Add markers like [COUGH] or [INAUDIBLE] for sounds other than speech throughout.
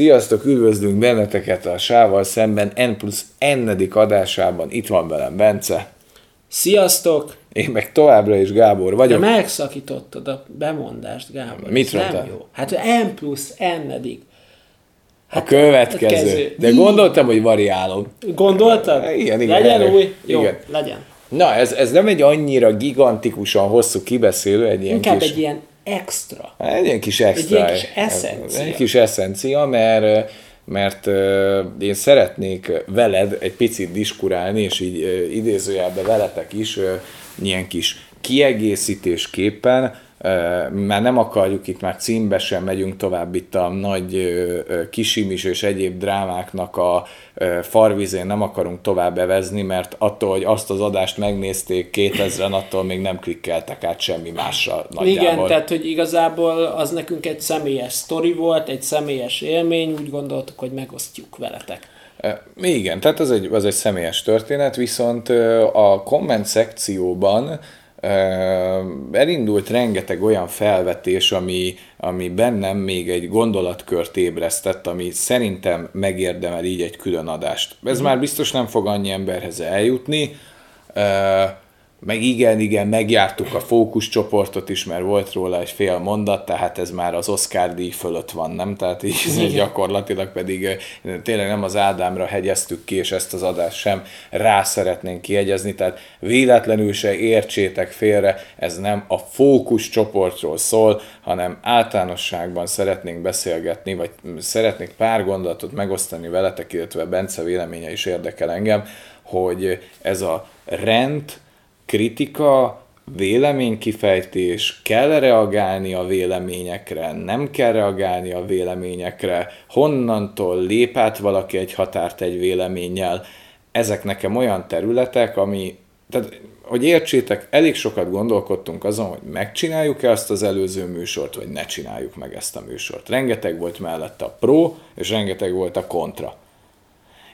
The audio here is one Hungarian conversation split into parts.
Sziasztok, üdvözlünk benneteket a Sával szemben N plusz n adásában. Itt van velem Bence. Sziasztok! Én meg továbbra is Gábor vagyok. De megszakítottad a bemondást, Gábor. Mit Ez? Nem jó. Hát N plusz n a következő. következő. De gondoltam, hogy variálom. Gondoltad? Igen, igen, Legyen erre. új? Jó, Igen. legyen. Na, ez, ez nem egy annyira gigantikusan hosszú kibeszélő, egy ilyen Inkább kis... egy ilyen extra. Egy ilyen kis extra. ilyen kis eszencia. Egy kis eszencia, mert, mert én szeretnék veled egy picit diskurálni, és így idézőjelben veletek is ilyen kis kiegészítésképpen, már nem akarjuk itt már címbe sem, megyünk tovább itt a nagy kisimis és egyéb drámáknak a farvizén nem akarunk tovább evezni, mert attól, hogy azt az adást megnézték 2000-en, attól még nem klikkeltek át semmi másra nagyjából. Igen, tehát hogy igazából az nekünk egy személyes sztori volt, egy személyes élmény, úgy gondoltuk, hogy megosztjuk veletek. Igen, tehát ez egy, az egy személyes történet, viszont a komment szekcióban elindult rengeteg olyan felvetés, ami, ami bennem még egy gondolatkört ébresztett, ami szerintem megérdemel így egy külön adást. Ez már biztos nem fog annyi emberhez eljutni, meg igen, igen, megjártuk a fókuszcsoportot is, mert volt róla egy fél mondat, tehát ez már az Oscar díj fölött van, nem? Tehát így Igen. gyakorlatilag pedig tényleg nem az Ádámra hegyeztük ki, és ezt az adást sem rá szeretnénk kiegyezni, tehát véletlenül se értsétek félre, ez nem a fókuszcsoportról szól, hanem általánosságban szeretnénk beszélgetni, vagy szeretnék pár gondolatot megosztani veletek, illetve Bence véleménye is érdekel engem, hogy ez a rend, kritika, véleménykifejtés, kell reagálni a véleményekre, nem kell reagálni a véleményekre, honnantól lép át valaki egy határt egy véleménnyel. Ezek nekem olyan területek, ami, tehát, hogy értsétek, elég sokat gondolkodtunk azon, hogy megcsináljuk-e azt az előző műsort, vagy ne csináljuk meg ezt a műsort. Rengeteg volt mellette a pro, és rengeteg volt a kontra.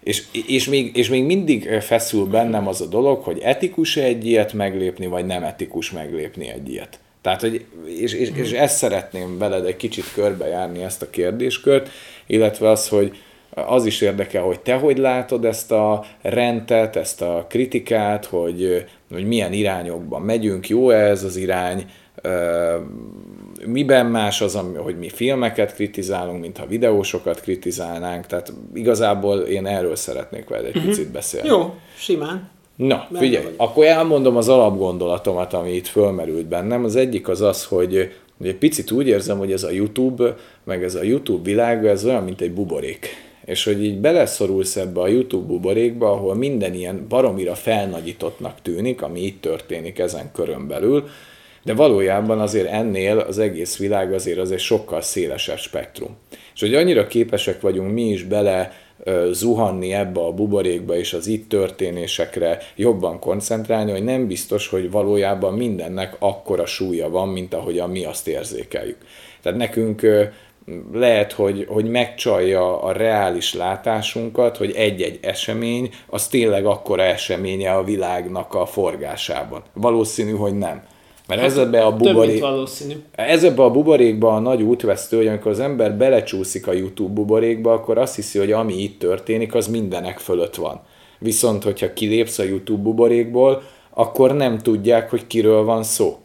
És, és, még, és még mindig feszül bennem az a dolog, hogy etikus-e egy ilyet meglépni, vagy nem etikus meglépni egy ilyet. Tehát, hogy, és, és, és ezt szeretném veled egy kicsit körbejárni ezt a kérdéskört, illetve az, hogy az is érdekel, hogy te hogy látod ezt a rendet, ezt a kritikát, hogy, hogy milyen irányokban megyünk, jó-e ez az irány, miben más az, hogy mi filmeket kritizálunk, mintha videósokat kritizálnánk, tehát igazából én erről szeretnék veled egy picit beszélni. Jó, simán. Na, Benne figyelj, vagyok. akkor elmondom az alapgondolatomat, ami itt fölmerült bennem. Az egyik az az, hogy, egy picit úgy érzem, hogy ez a YouTube, meg ez a YouTube világa, ez olyan, mint egy buborék. És hogy így beleszorulsz ebbe a YouTube buborékba, ahol minden ilyen baromira felnagyítottnak tűnik, ami itt történik ezen körön belül, de valójában azért ennél az egész világ azért az egy sokkal szélesebb spektrum. És hogy annyira képesek vagyunk mi is bele zuhanni ebbe a buborékba és az itt történésekre jobban koncentrálni, hogy nem biztos, hogy valójában mindennek akkora súlya van, mint ahogyan mi azt érzékeljük. Tehát nekünk lehet, hogy, hogy megcsalja a reális látásunkat, hogy egy-egy esemény, az tényleg akkora eseménye a világnak a forgásában. Valószínű, hogy nem. Mert ez ebbe a buborék... valószínű. Ez ebbe a buborékba a nagy útvesztő, hogy amikor az ember belecsúszik a YouTube buborékba, akkor azt hiszi, hogy ami itt történik, az mindenek fölött van. Viszont, hogyha kilépsz a YouTube buborékból, akkor nem tudják, hogy kiről van szó.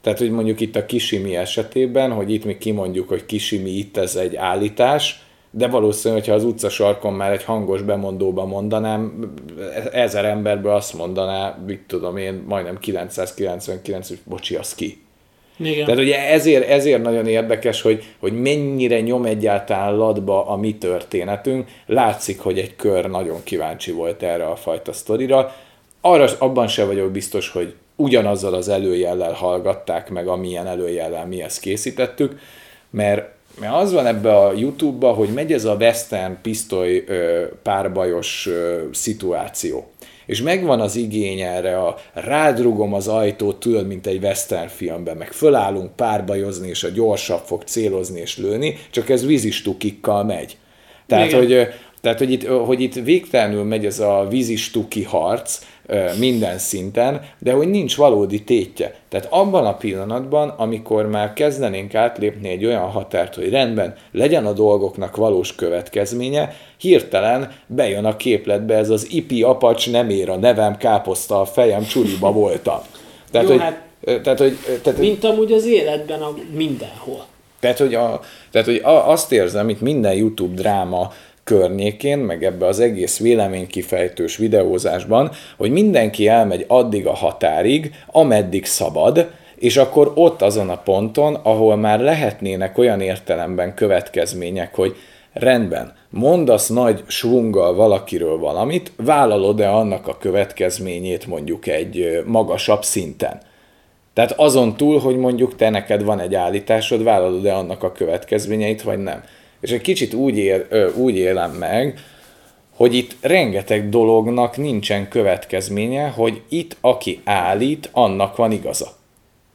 Tehát, hogy mondjuk itt a Kisimi esetében, hogy itt mi kimondjuk, hogy Kisimi itt ez egy állítás, de valószínű, hogyha az utca sarkon már egy hangos bemondóba mondanám, ezer emberből azt mondaná, mit tudom én, majdnem 999, hogy bocsi, az ki. Igen. Tehát ugye ezért, ezért nagyon érdekes, hogy, hogy mennyire nyom egyáltalán latba a mi történetünk. Látszik, hogy egy kör nagyon kíváncsi volt erre a fajta sztorira. Arra, abban se vagyok biztos, hogy ugyanazzal az előjellel hallgatták meg, amilyen előjellel mi ezt készítettük, mert, mert az van ebbe a YouTube-ba, hogy megy ez a western pisztoly ö, párbajos ö, szituáció. És megvan az igény erre a rádrugom az ajtót, tudod, mint egy western filmben, meg fölállunk párbajozni, és a gyorsabb fog célozni és lőni, csak ez vízistukikkal megy. Tehát, Igen. hogy, tehát hogy, itt, hogy itt végtelenül megy ez a vízistuki harc, minden szinten, de hogy nincs valódi tétje. Tehát abban a pillanatban, amikor már kezdenénk átlépni egy olyan határt, hogy rendben, legyen a dolgoknak valós következménye, hirtelen bejön a képletbe ez az ipi apacs nem ér a nevem, káposzta a fejem, csuriba voltam. Tehát, Jó, hogy, hát, tehát, hogy, tehát, mint amúgy az életben a mindenhol. Tehát, hogy, a, tehát, hogy a, azt érzem, itt minden YouTube dráma környékén, meg ebbe az egész véleménykifejtős videózásban, hogy mindenki elmegy addig a határig, ameddig szabad, és akkor ott azon a ponton, ahol már lehetnének olyan értelemben következmények, hogy rendben, mondasz nagy svunggal valakiről valamit, vállalod-e annak a következményét mondjuk egy magasabb szinten? Tehát azon túl, hogy mondjuk te neked van egy állításod, vállalod-e annak a következményeit, vagy nem? És egy kicsit úgy, él, ö, úgy élem meg, hogy itt rengeteg dolognak nincsen következménye, hogy itt aki állít, annak van igaza.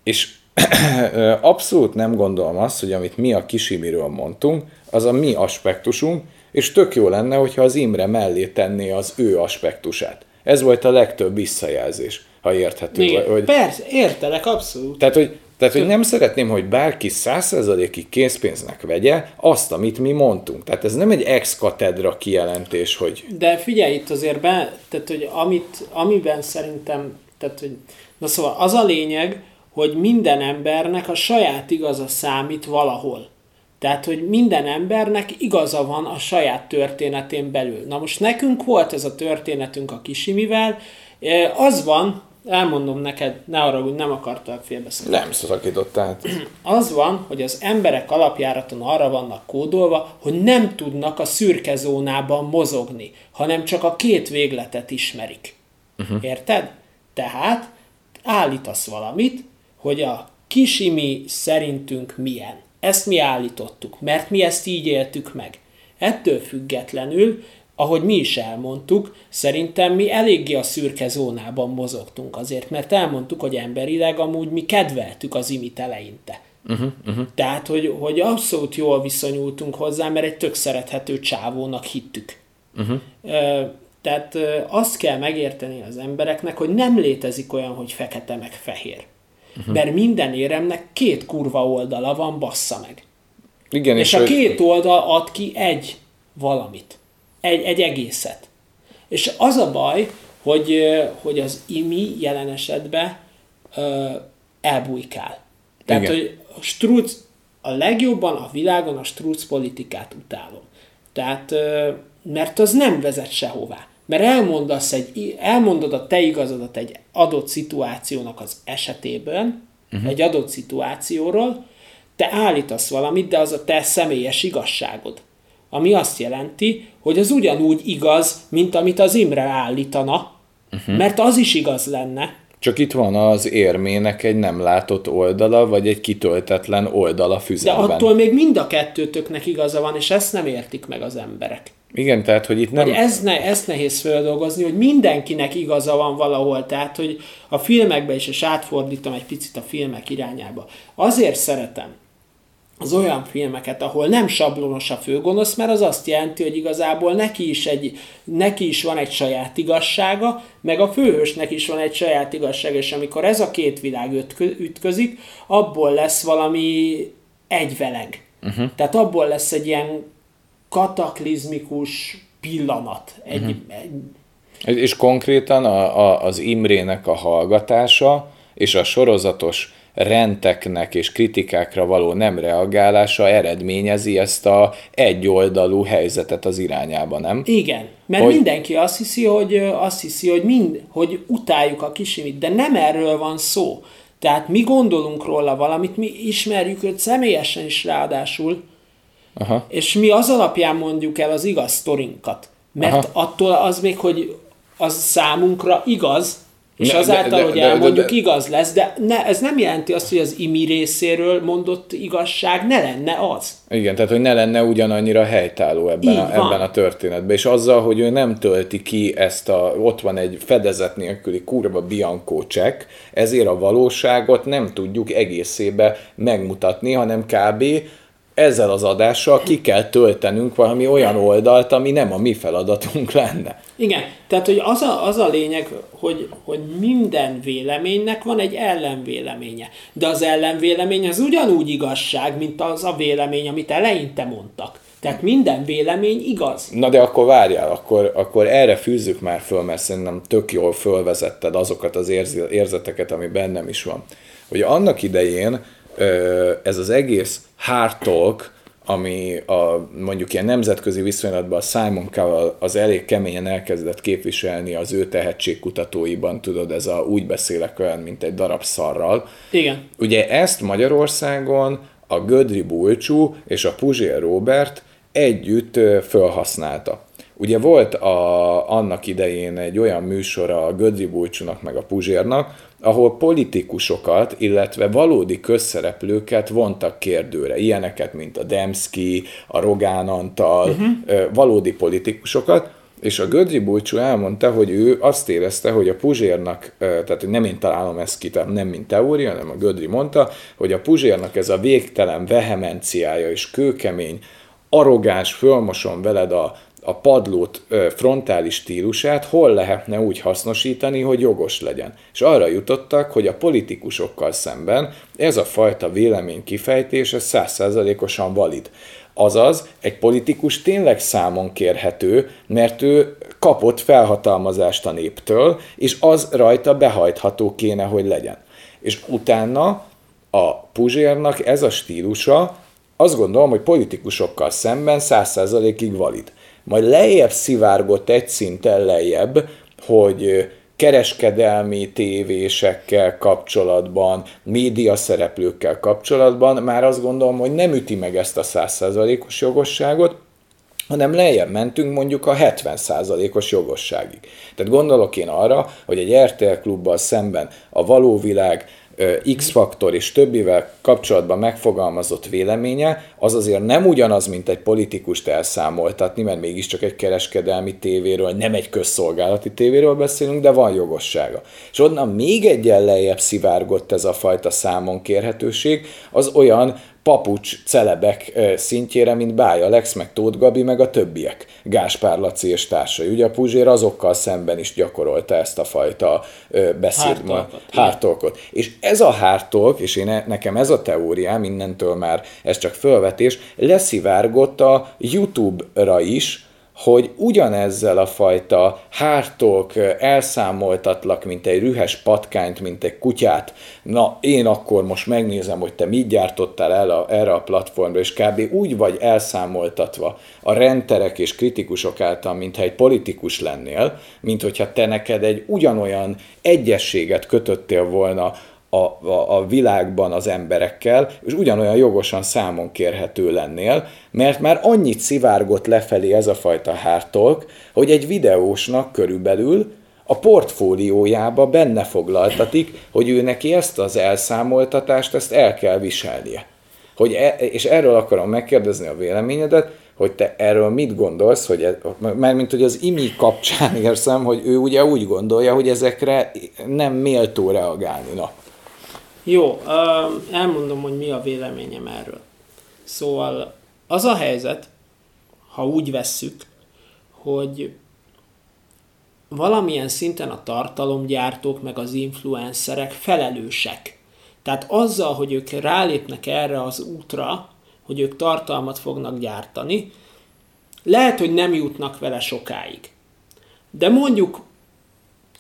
És [CLEARS THROAT] abszolút nem gondolom azt, hogy amit mi a kisimiről mondtunk, az a mi aspektusunk, és tök jó lenne, hogyha az Imre mellé tenné az ő aspektusát. Ez volt a legtöbb visszajelzés, ha érthető. Igen, hogy... Persze, értelek, abszolút. Tehát, hogy tehát, hogy nem szeretném, hogy bárki százszerzalékig készpénznek vegye azt, amit mi mondtunk. Tehát ez nem egy ex-katedra kijelentés, hogy... De figyelj itt azért be, tehát, hogy amit, amiben szerintem, tehát, hogy, na szóval az a lényeg, hogy minden embernek a saját igaza számít valahol. Tehát, hogy minden embernek igaza van a saját történetén belül. Na most nekünk volt ez a történetünk a kisimivel, az van, elmondom neked, ne arra, hogy nem akartál félbeszélni. Nem szakított át. Az van, hogy az emberek alapjáraton arra vannak kódolva, hogy nem tudnak a szürke zónában mozogni, hanem csak a két végletet ismerik. Uh-huh. Érted? Tehát állítasz valamit, hogy a kisimi szerintünk milyen. Ezt mi állítottuk, mert mi ezt így éltük meg. Ettől függetlenül ahogy mi is elmondtuk, szerintem mi eléggé a szürke zónában mozogtunk azért, mert elmondtuk, hogy emberileg amúgy mi kedveltük az imit eleinte. Uh-huh, uh-huh. Tehát, hogy, hogy abszolút jól viszonyultunk hozzá, mert egy tök szerethető csávónak hittük. Uh-huh. Tehát azt kell megérteni az embereknek, hogy nem létezik olyan, hogy fekete meg fehér. Uh-huh. Mert minden éremnek két kurva oldala van, bassza meg. Igen, és, és a két oldal ad ki egy valamit egy, egy egészet. És az a baj, hogy, hogy az imi jelen esetben uh, elbújkál. Tehát, Igen. hogy a Strutz, a legjobban a világon a Strutz politikát utálom. Tehát, uh, mert az nem vezet sehová. Mert elmondasz egy, elmondod a te igazadat egy adott szituációnak az esetében, uh-huh. egy adott szituációról, te állítasz valamit, de az a te személyes igazságod ami azt jelenti, hogy az ugyanúgy igaz, mint amit az Imre állítana, uh-huh. mert az is igaz lenne. Csak itt van az érmének egy nem látott oldala, vagy egy kitöltetlen oldala füzemben. De attól még mind a kettőtöknek igaza van, és ezt nem értik meg az emberek. Igen, tehát, hogy itt nem... Hogy ez ne, ezt nehéz feldolgozni, hogy mindenkinek igaza van valahol, tehát, hogy a filmekbe is, és átfordítom egy picit a filmek irányába. Azért szeretem, az olyan filmeket, ahol nem sablonos a főgonosz, mert az azt jelenti, hogy igazából neki is, egy, neki is van egy saját igazsága, meg a főhősnek is van egy saját igazsága, és amikor ez a két világ ütközik, abból lesz valami egyveleg. Uh-huh. Tehát abból lesz egy ilyen kataklizmikus pillanat. Egy, uh-huh. egy... És konkrétan a, a, az Imrének a hallgatása és a sorozatos renteknek és kritikákra való nem reagálása eredményezi ezt a egyoldalú helyzetet az irányába, nem? Igen, mert hogy... mindenki azt hiszi, hogy azt hiszi, hogy mind, hogy utáljuk a kisimit, de nem erről van szó. Tehát mi gondolunk róla valamit, mi ismerjük őt személyesen is ráadásul, Aha. és mi az alapján mondjuk el az igaz sztorinkat. Mert Aha. attól az még, hogy az számunkra igaz, és ne, azáltal, de, hogy elmondjuk, de, de, de, igaz lesz, de ne, ez nem jelenti azt, hogy az imi részéről mondott igazság ne lenne az. Igen, tehát hogy ne lenne ugyanannyira helytálló ebben, a, ebben a történetben. És azzal, hogy ő nem tölti ki ezt a, ott van egy fedezet nélküli kurva Bianco csekk, ezért a valóságot nem tudjuk egészébe megmutatni, hanem kb ezzel az adással ki kell töltenünk valami olyan oldalt, ami nem a mi feladatunk lenne. Igen, tehát hogy az a, az a lényeg, hogy, hogy minden véleménynek van egy ellenvéleménye. De az ellenvélemény az ugyanúgy igazság, mint az a vélemény, amit eleinte mondtak. Tehát minden vélemény igaz. Na de akkor várjál, akkor, akkor erre fűzzük már föl, mert szerintem tök jól fölvezetted azokat az érzeteket, ami bennem is van. Hogy annak idején ez az egész hard talk, ami a, mondjuk ilyen nemzetközi viszonylatban a Simon Cowell az elég keményen elkezdett képviselni az ő tehetségkutatóiban, tudod, ez a úgy beszélek olyan, mint egy darab szarral. Igen. Ugye ezt Magyarországon a Gödri Bulcsú és a Puzsér Robert együtt felhasználta. Ugye volt a, annak idején egy olyan műsor a Gödri Bulcsúnak meg a Puzsérnak, ahol politikusokat, illetve valódi közszereplőket vontak kérdőre. Ilyeneket, mint a Demszki, a Rogán Antal, uh-huh. valódi politikusokat, és a Gödri Bulcsú elmondta, hogy ő azt érezte, hogy a Puzsérnak, tehát nem én találom ezt ki, nem mint teória, hanem a Gödri mondta, hogy a Puzsérnak ez a végtelen vehemenciája és kőkemény, arrogáns, fölmosom veled a, a padlót frontális stílusát hol lehetne úgy hasznosítani, hogy jogos legyen. És arra jutottak, hogy a politikusokkal szemben ez a fajta vélemény kifejtése százszázalékosan valid. Azaz, egy politikus tényleg számon kérhető, mert ő kapott felhatalmazást a néptől, és az rajta behajtható kéne, hogy legyen. És utána a Puzsérnak ez a stílusa, azt gondolom, hogy politikusokkal szemben százszázalékig valid. Majd lejjebb szivárgott egy szinten lejjebb, hogy kereskedelmi tévésekkel kapcsolatban, média szereplőkkel kapcsolatban már azt gondolom, hogy nem üti meg ezt a százszázalékos jogosságot, hanem lejjebb mentünk mondjuk a 70%-os jogosságig. Tehát gondolok én arra, hogy egy RTL klubbal szemben a való világ X-faktor és többivel kapcsolatban megfogalmazott véleménye, az azért nem ugyanaz, mint egy politikust elszámoltatni, mert mégiscsak egy kereskedelmi tévéről, nem egy közszolgálati tévéről beszélünk, de van jogossága. És onnan még egyen lejjebb szivárgott ez a fajta számon kérhetőség, az olyan papucs celebek szintjére, mint Báj Alex, meg Tóth Gabi, meg a többiek. Gáspár Laci és társai. Ugye a Puzsér azokkal szemben is gyakorolta ezt a fajta beszéd, hártolkot. És ez a hártolk, és én, nekem ez a teóriám, innentől már ez csak fölvetés, leszivárgott a YouTube-ra is, hogy ugyanezzel a fajta hártok elszámoltatlak, mint egy rühes patkányt, mint egy kutyát, na én akkor most megnézem, hogy te mit gyártottál el a, erre a platformra, és kb. úgy vagy elszámoltatva a renterek és kritikusok által, mintha egy politikus lennél, mint hogyha te neked egy ugyanolyan egyességet kötöttél volna a, a, a világban az emberekkel, és ugyanolyan jogosan számon kérhető lennél, mert már annyit szivárgott lefelé ez a fajta hártolk, hogy egy videósnak körülbelül a portfóliójába benne foglaltatik, hogy ő neki ezt az elszámoltatást, ezt el kell viselnie. Hogy e, és erről akarom megkérdezni a véleményedet, hogy te erről mit gondolsz, hogy ez, mert mint hogy az imi kapcsán [LAUGHS] érzem, hogy ő ugye úgy gondolja, hogy ezekre nem méltó reagálni. Na. Jó, elmondom, hogy mi a véleményem erről. Szóval az a helyzet, ha úgy vesszük, hogy valamilyen szinten a tartalomgyártók meg az influencerek felelősek. Tehát azzal, hogy ők rálépnek erre az útra, hogy ők tartalmat fognak gyártani, lehet, hogy nem jutnak vele sokáig. De mondjuk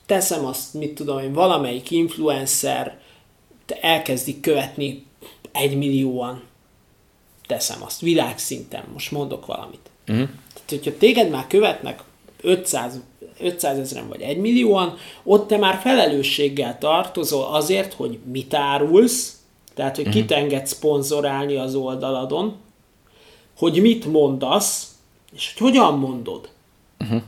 teszem azt, mit tudom én, valamelyik influencer elkezdik követni egy millióan, teszem azt, világszinten, most mondok valamit. Uh-huh. Tehát, hogyha téged már követnek 500, 500 ezeren vagy 1 millióan, ott te már felelősséggel tartozol azért, hogy mit árulsz, tehát, hogy uh-huh. kit engedsz szponzorálni az oldaladon, hogy mit mondasz, és hogy hogyan mondod. Uh-huh.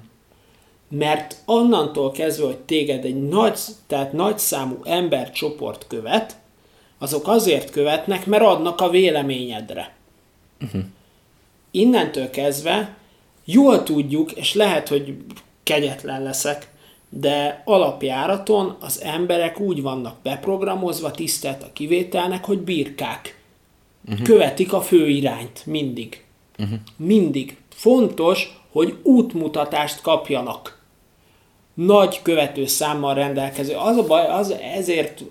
Mert onnantól kezdve, hogy téged egy nagy, tehát nagy számú embercsoport követ, azok azért követnek, mert adnak a véleményedre. Uh-huh. Innentől kezdve jól tudjuk, és lehet, hogy kegyetlen leszek, de alapjáraton az emberek úgy vannak beprogramozva, tisztelt a kivételnek, hogy birkák. uh-huh. követik a fő irányt mindig. Uh-huh. Mindig. Fontos, hogy útmutatást kapjanak nagy követőszámmal rendelkező. Az a baj, az ezért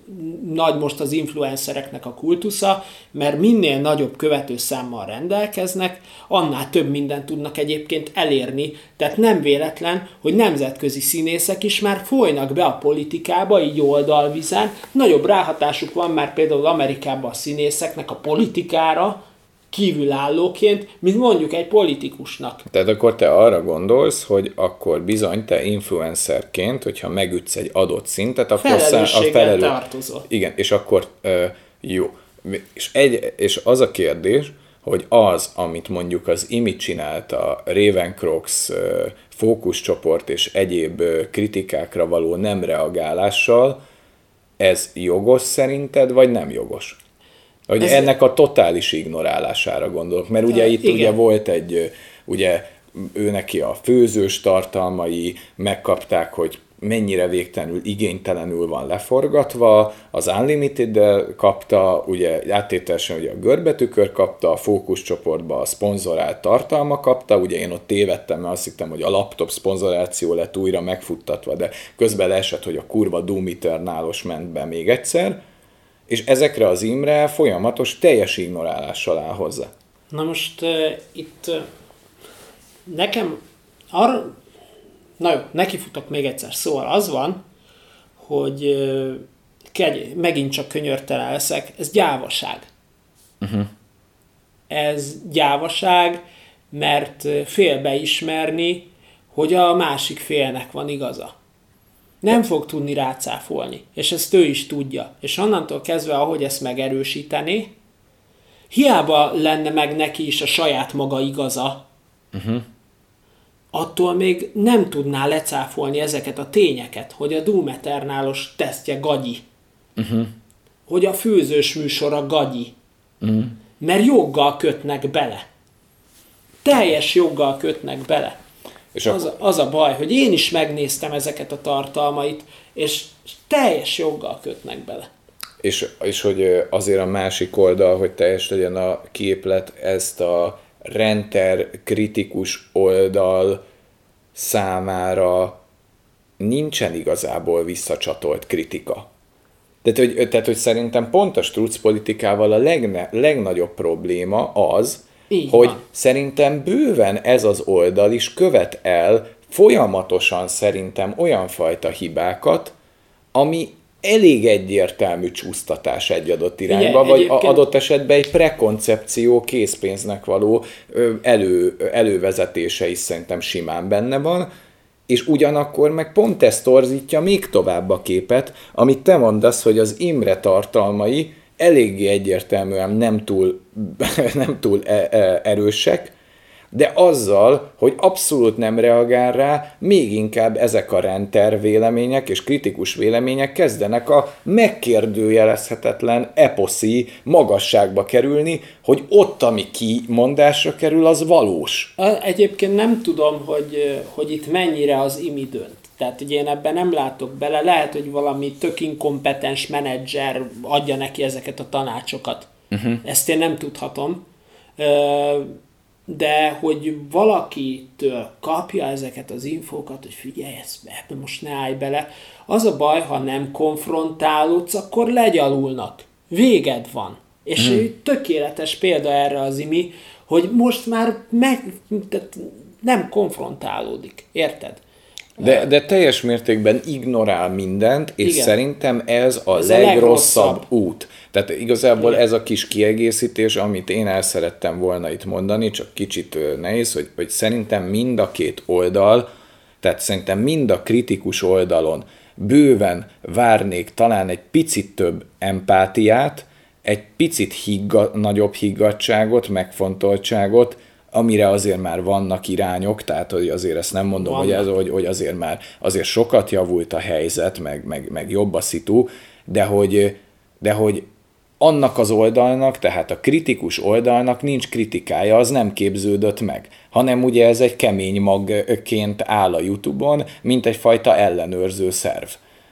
nagy most az influencereknek a kultusza, mert minél nagyobb követőszámmal rendelkeznek, annál több mindent tudnak egyébként elérni. Tehát nem véletlen, hogy nemzetközi színészek is már folynak be a politikába, így oldalvizen. Nagyobb ráhatásuk van már például Amerikában a színészeknek a politikára, kívülállóként, mint mondjuk egy politikusnak. Tehát akkor te arra gondolsz, hogy akkor bizony te influencerként, hogyha megütsz egy adott szintet, akkor a felelő... tartozol. Igen, és akkor uh, jó. És, egy, és az a kérdés, hogy az, amit mondjuk az IMI csinált a Ravencrox fókuszcsoport és egyéb kritikákra való nem reagálással, ez jogos szerinted, vagy nem jogos? Hogy Ez ennek a totális ignorálására gondolok, mert ugye itt igen. ugye volt egy, ugye ő neki a főzős tartalmai, megkapták, hogy mennyire végtelenül igénytelenül van leforgatva, az unlimited kapta, ugye áttételesen ugye a görbetükör kapta, a fókuszcsoportba a szponzorált tartalma kapta, ugye én ott tévedtem, mert azt hittem, hogy a laptop szponzoráció lett újra megfuttatva, de közben leesett, hogy a kurva Doom Eternal-os ment be még egyszer, és ezekre az Imre folyamatos teljes ignorálással áll hozzá. Na most uh, itt uh, nekem arra, na jó, nekifutok még egyszer. Szóval az van, hogy uh, kegy, megint csak könyörtelen leszek, ez gyávaság. Uh-huh. Ez gyávaság, mert félbeismerni, hogy a másik félnek van igaza nem fog tudni rácáfolni, és ezt ő is tudja. És onnantól kezdve, ahogy ezt megerősíteni, hiába lenne meg neki is a saját maga igaza, uh-huh. attól még nem tudná lecáfolni ezeket a tényeket, hogy a Doom Eternálos tesztje gagyi, uh-huh. hogy a főzős műsora gagyi, uh-huh. mert joggal kötnek bele. Teljes joggal kötnek bele. És az, a, az a baj, hogy én is megnéztem ezeket a tartalmait, és teljes joggal kötnek bele. És, és hogy azért a másik oldal, hogy teljes legyen a képlet, ezt a renter kritikus oldal számára nincsen igazából visszacsatolt kritika. Tehát hogy, tehát, hogy szerintem pont a struc politikával a legne, legnagyobb probléma az, így hogy van. szerintem bőven ez az oldal is követ el folyamatosan szerintem olyan fajta hibákat, ami elég egyértelmű csúsztatás egy adott irányba, Ugye, vagy egyébként... adott esetben egy prekoncepció készpénznek való elő, elővezetése is szerintem simán benne van, és ugyanakkor meg pont ezt torzítja még tovább a képet, amit te mondasz, hogy az Imre tartalmai eléggé egyértelműen nem túl, [LAUGHS] nem túl e, e, erősek, de azzal, hogy abszolút nem reagál rá, még inkább ezek a renter vélemények és kritikus vélemények kezdenek a megkérdőjelezhetetlen eposzi magasságba kerülni, hogy ott, ami kimondásra kerül, az valós. Egyébként nem tudom, hogy, hogy itt mennyire az imi dönt. Tehát ugye én ebben nem látok bele, lehet, hogy valami tök inkompetens menedzser adja neki ezeket a tanácsokat. Uh-huh. Ezt én nem tudhatom. De hogy valakitől kapja ezeket az infókat, hogy figyelj, ebbe most ne állj bele, az a baj, ha nem konfrontálódsz, akkor legyalulnak. Véged van. És uh-huh. tökéletes példa erre az imi, hogy most már meg, tehát nem konfrontálódik. Érted? De, de teljes mértékben ignorál mindent, és Igen. szerintem ez a ez legrosszabb a legrosszabb út. Tehát igazából Igen. ez a kis kiegészítés, amit én el szerettem volna itt mondani, csak kicsit nehéz, hogy, hogy szerintem mind a két oldal, tehát szerintem mind a kritikus oldalon bőven várnék talán egy picit több empátiát, egy picit higga, nagyobb higgadságot, megfontoltságot, amire azért már vannak irányok, tehát hogy azért ezt nem mondom, hogy, ez, hogy, hogy azért már azért sokat javult a helyzet, meg, meg, meg jobb a szitu, de hogy, de hogy annak az oldalnak, tehát a kritikus oldalnak nincs kritikája, az nem képződött meg, hanem ugye ez egy kemény magként áll a Youtube-on, mint egyfajta ellenőrző szerv.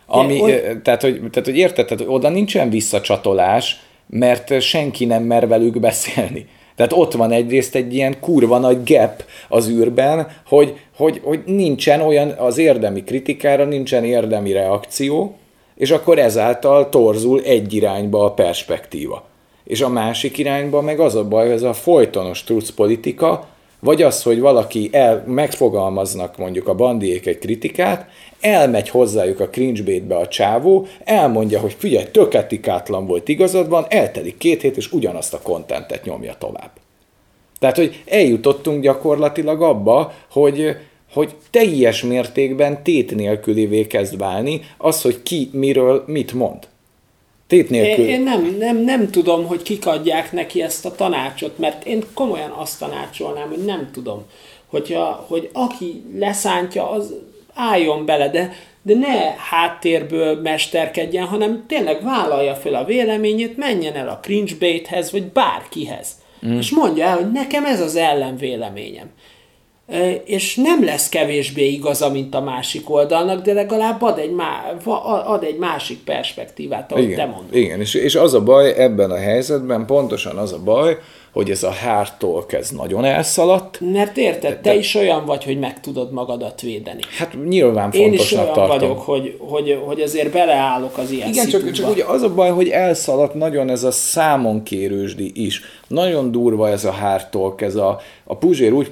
Ami, oly... tehát, hogy, tehát, hogy érted, tehát, oda nincsen visszacsatolás, mert senki nem mer velük beszélni. Tehát ott van egyrészt egy ilyen kurva nagy gap az űrben, hogy, hogy, hogy nincsen olyan az érdemi kritikára, nincsen érdemi reakció, és akkor ezáltal torzul egy irányba a perspektíva. És a másik irányba meg az a baj, hogy ez a folytonos truth politika, vagy az, hogy valaki el, megfogalmaznak mondjuk a bandiék egy kritikát, elmegy hozzájuk a cringe a csávó, elmondja, hogy figyelj, tök etikátlan volt igazad van, eltelik két hét, és ugyanazt a kontentet nyomja tovább. Tehát, hogy eljutottunk gyakorlatilag abba, hogy, hogy teljes mértékben tét nélkülivé kezd válni az, hogy ki miről mit mond. Tét nélkül. Én, én nem, nem, nem tudom, hogy kik adják neki ezt a tanácsot, mert én komolyan azt tanácsolnám, hogy nem tudom, hogyha, hogy aki leszántja, az álljon bele, de, de ne háttérből mesterkedjen, hanem tényleg vállalja fel a véleményét, menjen el a cringe vagy bárkihez. Mm. És mondja el, hogy nekem ez az ellenvéleményem és nem lesz kevésbé igaza, mint a másik oldalnak, de legalább ad egy, má, ad egy másik perspektívát, ahogy igen, te mondod. Igen, és, és az a baj ebben a helyzetben, pontosan az a baj, hogy ez a hártól kezd nagyon elszaladt. Mert érted, te de, is olyan vagy, hogy meg tudod magadat védeni. Hát nyilván Én is olyan tartom. vagyok, hogy, hogy, hogy azért beleállok az ilyen Igen, csak, csak ugye az a baj, hogy elszaladt nagyon ez a számonkérősdi is. Nagyon durva ez a hártolk, ez a, a Puzsér úgy,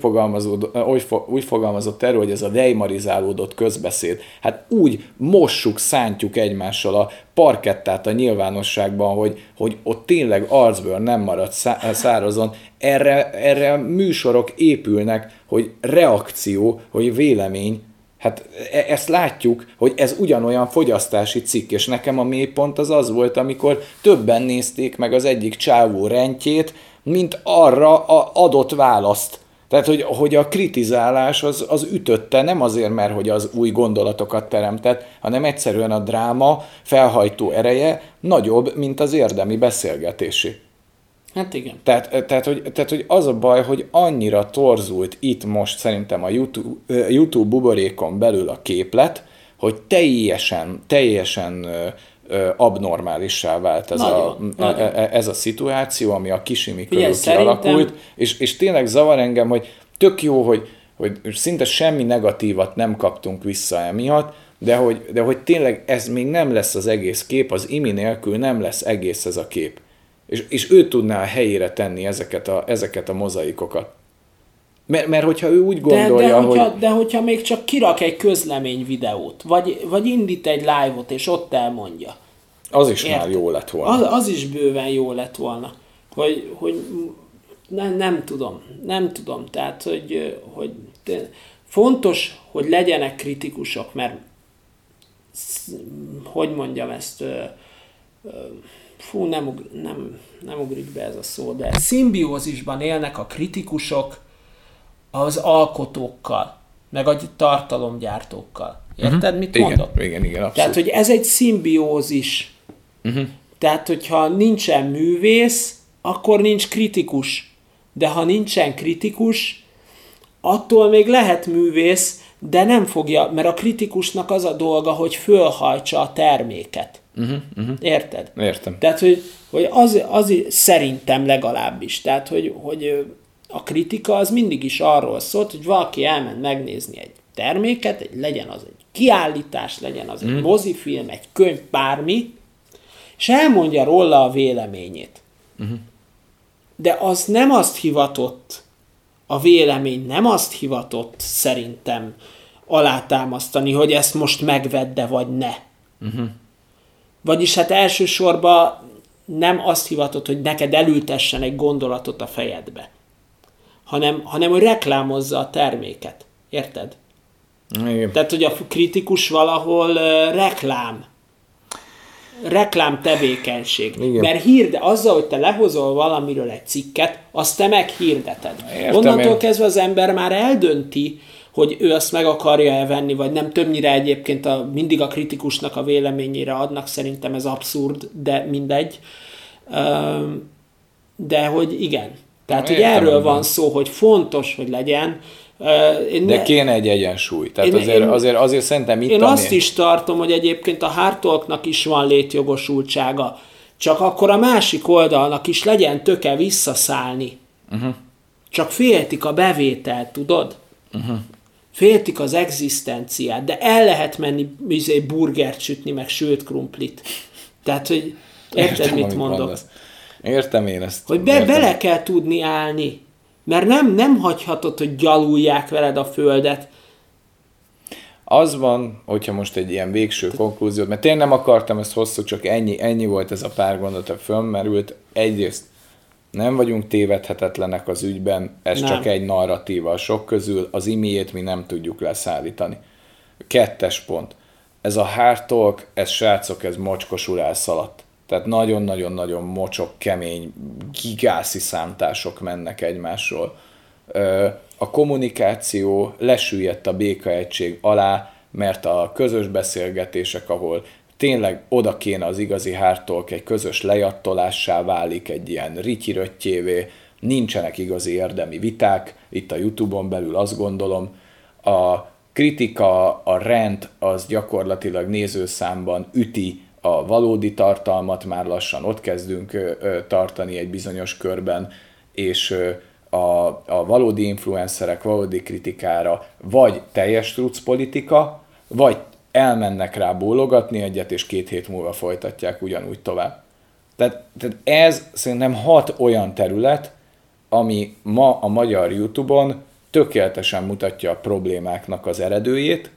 úgy, úgy fogalmazott erről, hogy ez a deimarizálódott közbeszéd. Hát úgy mossuk, szántjuk egymással a parkettát a nyilvánosságban, hogy, hogy ott tényleg arcbőr nem marad szárazon. Erre, erre műsorok épülnek, hogy reakció, hogy vélemény, Hát e, ezt látjuk, hogy ez ugyanolyan fogyasztási cikk, és nekem a mélypont az az volt, amikor többen nézték meg az egyik csávó rentjét, mint arra a adott választ. Tehát, hogy, hogy a kritizálás az, az ütötte, nem azért, mert hogy az új gondolatokat teremtett, hanem egyszerűen a dráma felhajtó ereje nagyobb, mint az érdemi beszélgetésé. Hát igen. Tehát, tehát, hogy, tehát, hogy az a baj, hogy annyira torzult itt most szerintem a YouTube, YouTube buborékon belül a képlet, hogy teljesen, teljesen abnormálissá vált ez, nagyon, a, nagyon. E, ez a szituáció, ami a kisimi körül kialakult, és, és tényleg zavar engem, hogy tök jó, hogy, hogy szinte semmi negatívat nem kaptunk vissza emiatt, de hogy, de hogy tényleg ez még nem lesz az egész kép, az imi nélkül nem lesz egész ez a kép. És, és ő tudná a helyére tenni ezeket a, ezeket a mozaikokat. Mert, mert hogyha ő úgy gondolja, de, de hogyha, hogy... De hogyha még csak kirak egy közlemény videót, vagy, vagy indít egy live-ot, és ott elmondja. Az is Érted? már jó lett volna. Az, az is bőven jó lett volna. Hogy, hogy nem, nem tudom, nem tudom. Tehát, hogy, hogy fontos, hogy legyenek kritikusok, mert hogy mondjam ezt, fú, nem, nem, nem ugrik be ez a szó, de szimbiózisban élnek a kritikusok az alkotókkal, meg a tartalomgyártókkal. Érted, mit igen, mondok? Igen, igen, abszolút. Tehát, hogy ez egy szimbiózis. Uh-huh. Tehát, hogyha nincsen művész, akkor nincs kritikus. De ha nincsen kritikus, attól még lehet művész, de nem fogja, mert a kritikusnak az a dolga, hogy fölhajtsa a terméket. Uh-huh, uh-huh. Érted? Értem. Tehát, hogy, hogy az, az szerintem legalábbis. Tehát, hogy, hogy a kritika az mindig is arról szólt, hogy valaki elment megnézni egy terméket, egy, legyen az egy kiállítás, legyen az uh-huh. egy mozifilm, egy könyv, bármi, és elmondja róla a véleményét. Uh-huh. De az nem azt hivatott, a vélemény nem azt hivatott szerintem alátámasztani, hogy ezt most megvedde, vagy ne. Uh-huh. Vagyis hát elsősorban nem azt hivatott, hogy neked elültessen egy gondolatot a fejedbe, hanem, hanem hogy reklámozza a terméket. Érted? Igen. Tehát, hogy a kritikus valahol uh, reklám. Reklám tevékenység. Igen. Mert hirde, azzal, hogy te lehozol valamiről egy cikket, azt te meghirdeted. Értem Onnantól én. kezdve az ember már eldönti, hogy ő azt meg akarja-e venni, vagy nem. Többnyire egyébként a, mindig a kritikusnak a véleményére adnak, szerintem ez abszurd, de mindegy. De hogy igen. Tehát, hogy erről van szó, hogy fontos, hogy legyen, én De ne... kéne egy egyensúly. Tehát én, azért, én, azért, azért szerintem itt Én azt is tartom, hogy egyébként a hártolknak is van létjogosultsága. Csak akkor a másik oldalnak is legyen töke visszaszállni. Uh-huh. Csak féltik a bevételt, tudod? Uh-huh. Féltik az egzisztenciát, de el lehet menni izé, burgert sütni, meg sült krumplit. Tehát, hogy érted, Értem, mit mondok? Mondasz. Értem én ezt. Hogy be, bele kell tudni állni. Mert nem, nem hagyhatod, hogy gyalulják veled a földet. Az van, hogyha most egy ilyen végső konklúziót, mert én nem akartam ezt hosszú, csak ennyi, ennyi volt ez a pár gondot, a fölmerült. Egyrészt nem vagyunk tévedhetetlenek az ügyben, ez nem. csak egy narratíva a sok közül, az imiét mi nem tudjuk leszállítani. Kettes pont. Ez a hard talk, ez srácok, ez mocskosul elszaladt. Tehát nagyon-nagyon-nagyon mocsok, kemény, gigászi számtások mennek egymásról. A kommunikáció lesüllyedt a békaegység alá, mert a közös beszélgetések, ahol tényleg oda kéne az igazi hártolk, egy közös lejattolássá válik, egy ilyen rityiröttyévé, nincsenek igazi érdemi viták, itt a Youtube-on belül azt gondolom, a kritika, a rend az gyakorlatilag nézőszámban üti a valódi tartalmat, már lassan ott kezdünk tartani egy bizonyos körben, és a, a valódi influencerek valódi kritikára vagy teljes truc politika, vagy elmennek rá bólogatni egyet, és két hét múlva folytatják ugyanúgy tovább. Tehát, tehát ez szerintem hat olyan terület, ami ma a magyar YouTube-on tökéletesen mutatja a problémáknak az eredőjét,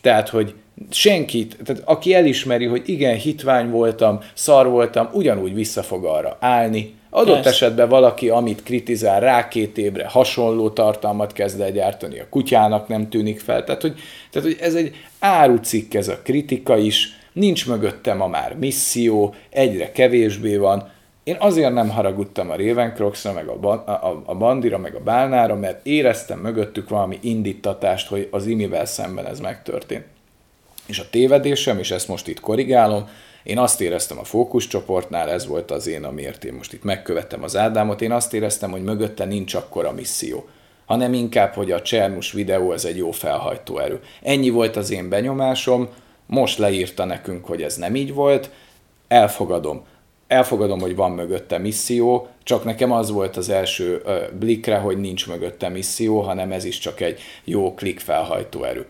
tehát, hogy senkit, tehát aki elismeri, hogy igen, hitvány voltam, szar voltam, ugyanúgy vissza fog arra állni. Adott Persze. esetben valaki, amit kritizál, rá két évre hasonló tartalmat kezd el gyártani, a kutyának nem tűnik fel. Tehát hogy, tehát, hogy ez egy árucikk ez a kritika is, nincs mögötte ma már misszió, egyre kevésbé van. Én azért nem haragudtam a Ravencroxra, meg a, a, a Bandira, meg a Bálnára, mert éreztem mögöttük valami indítatást, hogy az imivel szemben ez megtörtént. És a tévedésem, és ezt most itt korrigálom, én azt éreztem a fókuszcsoportnál, ez volt az én, amiért én most itt megkövettem az Ádámot, én azt éreztem, hogy mögötte nincs akkora misszió, hanem inkább, hogy a Csernus videó ez egy jó felhajtó erő. Ennyi volt az én benyomásom, most leírta nekünk, hogy ez nem így volt, elfogadom. Elfogadom, hogy van mögötte misszió, csak nekem az volt az első blikre, hogy nincs mögötte misszió, hanem ez is csak egy jó klik felhajtó erő.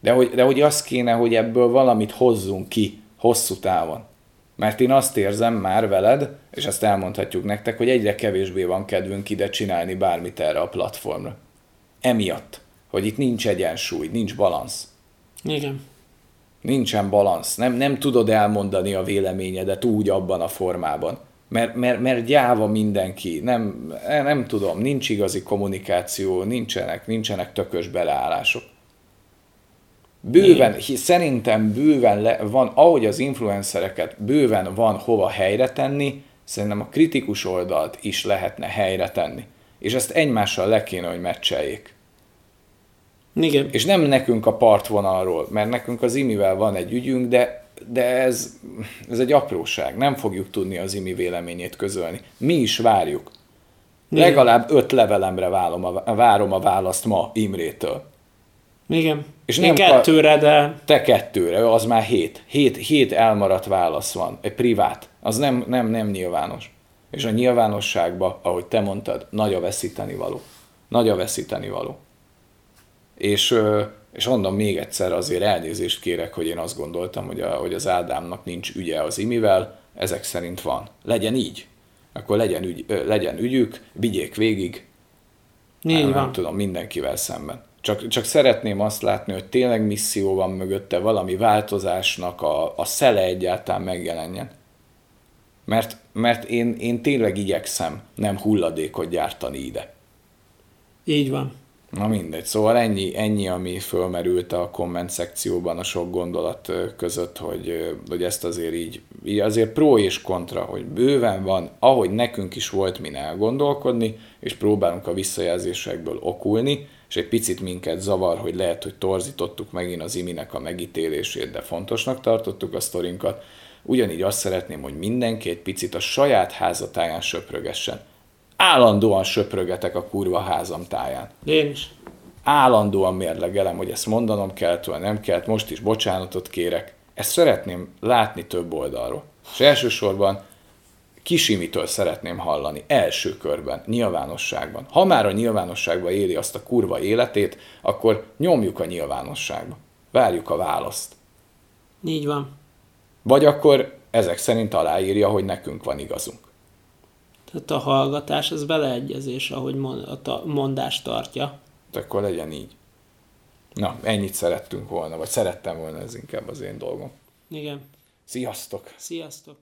De hogy, de hogy az kéne, hogy ebből valamit hozzunk ki hosszú távon. Mert én azt érzem már veled, és ezt elmondhatjuk nektek, hogy egyre kevésbé van kedvünk ide csinálni bármit erre a platformra. Emiatt, hogy itt nincs egyensúly, nincs balansz. Igen. Nincsen balansz. Nem, nem tudod elmondani a véleményedet úgy abban a formában. Mert, mert, mert gyáva mindenki. Nem, nem tudom, nincs igazi kommunikáció, nincsenek, nincsenek tökös beleállások. Bőven, hi, szerintem bőven le, van, ahogy az influencereket bőven van hova helyre tenni, szerintem a kritikus oldalt is lehetne helyre tenni. És ezt egymással le kéne, hogy meccseljék. Igen. És nem nekünk a partvonalról, mert nekünk az imivel van egy ügyünk, de, de ez, ez egy apróság. Nem fogjuk tudni az imi véleményét közölni. Mi is várjuk. Igen. Legalább öt levelemre várom a, várom a választ ma Imrétől. Igen. És nem kettőre, de... Te kettőre, az már hét. Hét, hét elmaradt válasz van, egy privát. Az nem, nem, nem nyilvános. És a nyilvánosságban, ahogy te mondtad, nagy a veszíteni való. Nagy a veszíteni való. És, és mondom még egyszer, azért elnézést kérek, hogy én azt gondoltam, hogy, a, hogy az Ádámnak nincs ügye az imivel, ezek szerint van. Legyen így. Akkor legyen, ügy, legyen ügyük, vigyék végig. Így nem, van. nem tudom, mindenkivel szemben. Csak, csak szeretném azt látni, hogy tényleg misszió van mögötte, valami változásnak a, a szele egyáltalán megjelenjen. Mert, mert én, én tényleg igyekszem nem hulladékot gyártani ide. Így van. Na mindegy, szóval ennyi, ennyi ami fölmerült a komment szekcióban a sok gondolat között, hogy, hogy ezt azért így, így azért pro és kontra, hogy bőven van, ahogy nekünk is volt min elgondolkodni, és próbálunk a visszajelzésekből okulni, és egy picit minket zavar, hogy lehet, hogy torzítottuk megint az iminek a megítélését, de fontosnak tartottuk a sztorinkat. Ugyanígy azt szeretném, hogy mindenki egy picit a saját házatáján söprögessen. Állandóan söprögetek a kurva házam táján. Én is. Állandóan mérlegelem, hogy ezt mondanom kellett, vagy nem kellett, most is bocsánatot kérek. Ezt szeretném látni több oldalról. És elsősorban Kisimitől szeretném hallani, első körben, nyilvánosságban. Ha már a nyilvánosságban éli azt a kurva életét, akkor nyomjuk a nyilvánosságba. Várjuk a választ. Így van. Vagy akkor ezek szerint aláírja, hogy nekünk van igazunk. Tehát a hallgatás, ez beleegyezés, ahogy a mondást tartja. Akkor legyen így. Na, ennyit szerettünk volna, vagy szerettem volna, ez inkább az én dolgom. Igen. Sziasztok! Sziasztok!